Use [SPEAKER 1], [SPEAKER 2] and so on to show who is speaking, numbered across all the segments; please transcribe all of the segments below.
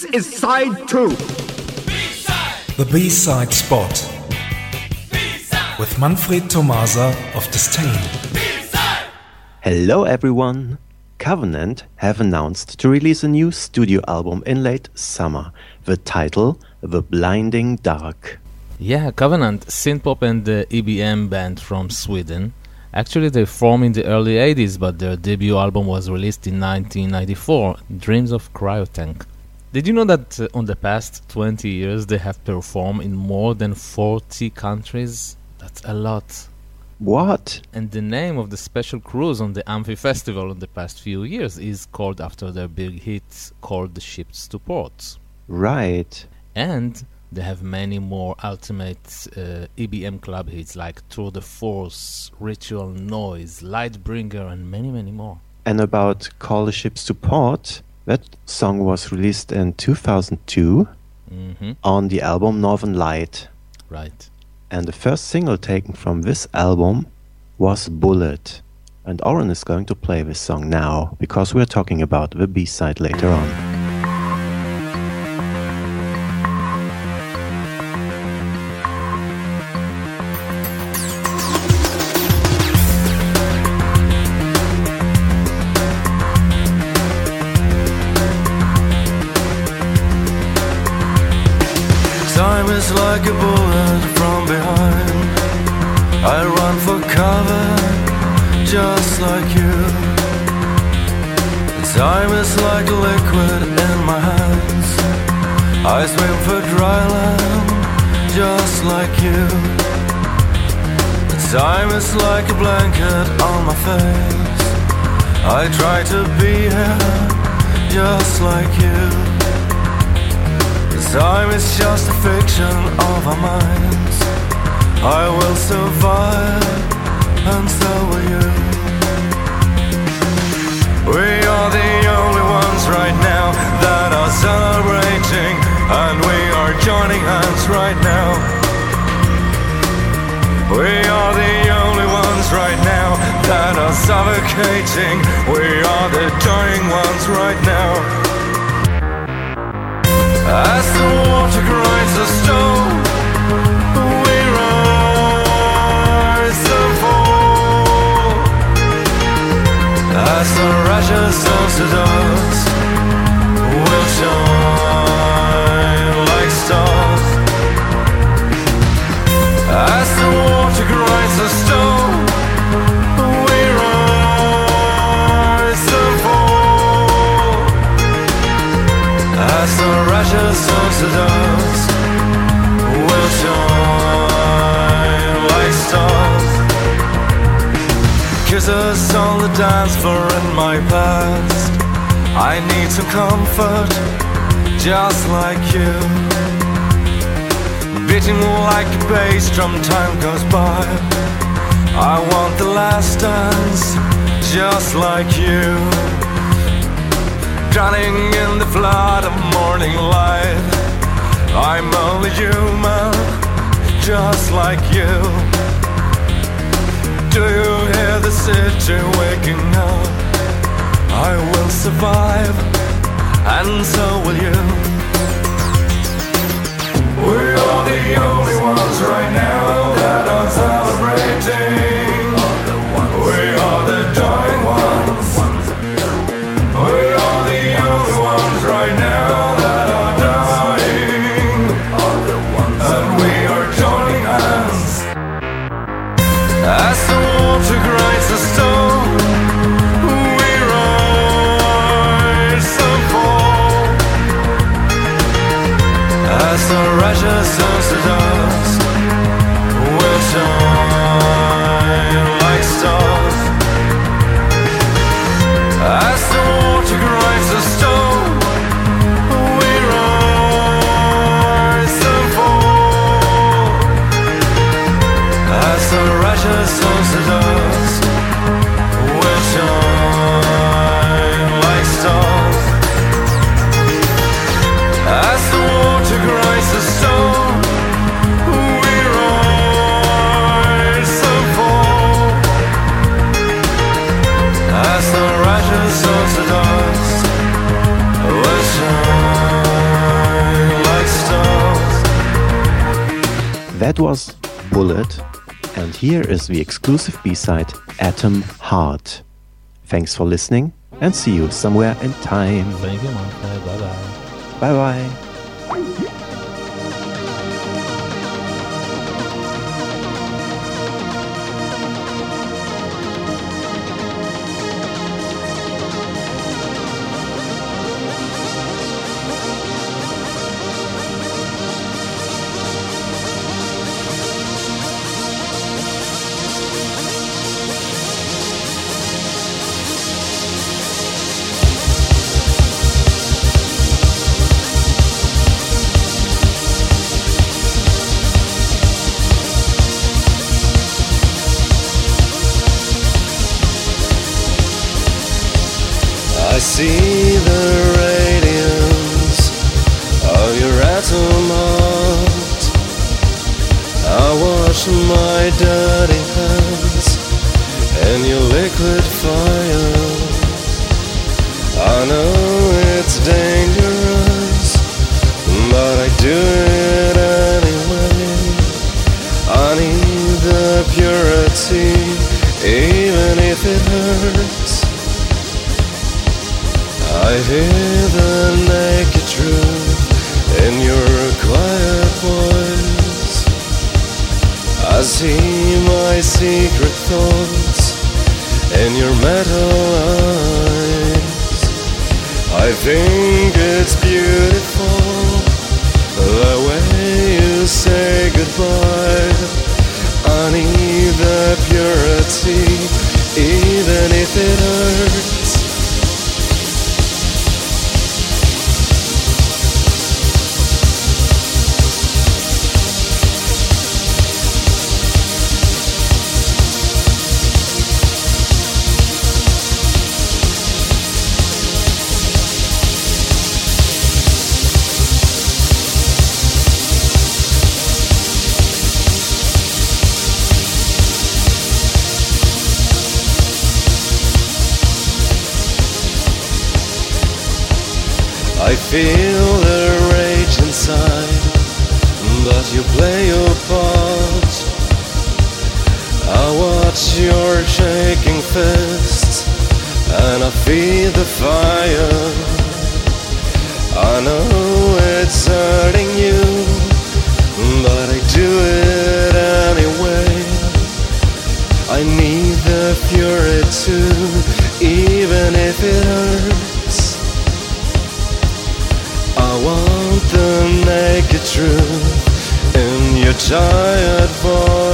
[SPEAKER 1] This is side two.
[SPEAKER 2] The B-side spot. With Manfred Tomasa of Disdain.
[SPEAKER 3] Hello everyone! Covenant have announced to release a new studio album in late summer. The title, The Blinding Dark.
[SPEAKER 4] Yeah, Covenant, synthpop and uh, EBM band from Sweden. Actually, they formed in the early 80s, but their debut album was released in 1994, Dreams of Cryotank. Did you know that uh, on the past 20 years they have performed in more than 40 countries? That's a lot.
[SPEAKER 3] What?
[SPEAKER 4] And the name of the special cruise on the Amphi Festival in the past few years is called after their big hit called The Ships to Port.
[SPEAKER 3] Right.
[SPEAKER 4] And they have many more ultimate uh, EBM club hits like Tour de Force, Ritual Noise, Lightbringer, and many, many more.
[SPEAKER 3] And about Call the Ships to Port, that song was released in 2002
[SPEAKER 4] Mm-hmm.
[SPEAKER 3] on the album Northern Light.
[SPEAKER 4] Right.
[SPEAKER 3] And the first single taken from this album was Bullet. And Oren is going to play this song now because we're talking about the B side later on.
[SPEAKER 5] Time like a bullet from behind. I run for cover, just like you. Time is like liquid in my hands. I swim for dry land, just like you. Time is like a blanket on my face. I try to be here, just like you. Time is just a fiction of our minds. I will survive, and so will you. We are the only ones right now that are celebrating, and we are joining hands right now. We are the only ones right now that are suffocating. We are the dying ones right now. As the water grinds the stone, I need some comfort, just like you. Beating like a bass drum, time goes by. I want the last dance, just like you drowning in the flood of morning light. I'm only human, just like you. Do you hear the city waking up? I will survive, and so will you. We are the only ones right now that are
[SPEAKER 3] was Bullet, and here is the exclusive B-side Atom Heart. Thanks for listening, and see you somewhere in time.
[SPEAKER 4] Thank you. Bye bye.
[SPEAKER 3] Bye bye.
[SPEAKER 5] My dirty hands and your liquid fire. I know it's dangerous, but I do it anyway. I need the purity, even if it hurts. I hear thoughts in your metal eyes. I think it's beautiful the way you say goodbye. I need the purity, even if it hurts. I feel the rage inside, but you play your part. I watch your shaking fists, and I feel the fire. I know it's hurting you, but I do it anyway. I need the fury too, even if it hurts. Naked truth in your tired voice.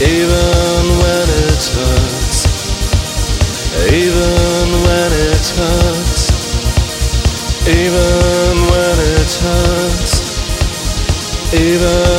[SPEAKER 5] Even when it hurts, even when it hurts, even when it hurts, even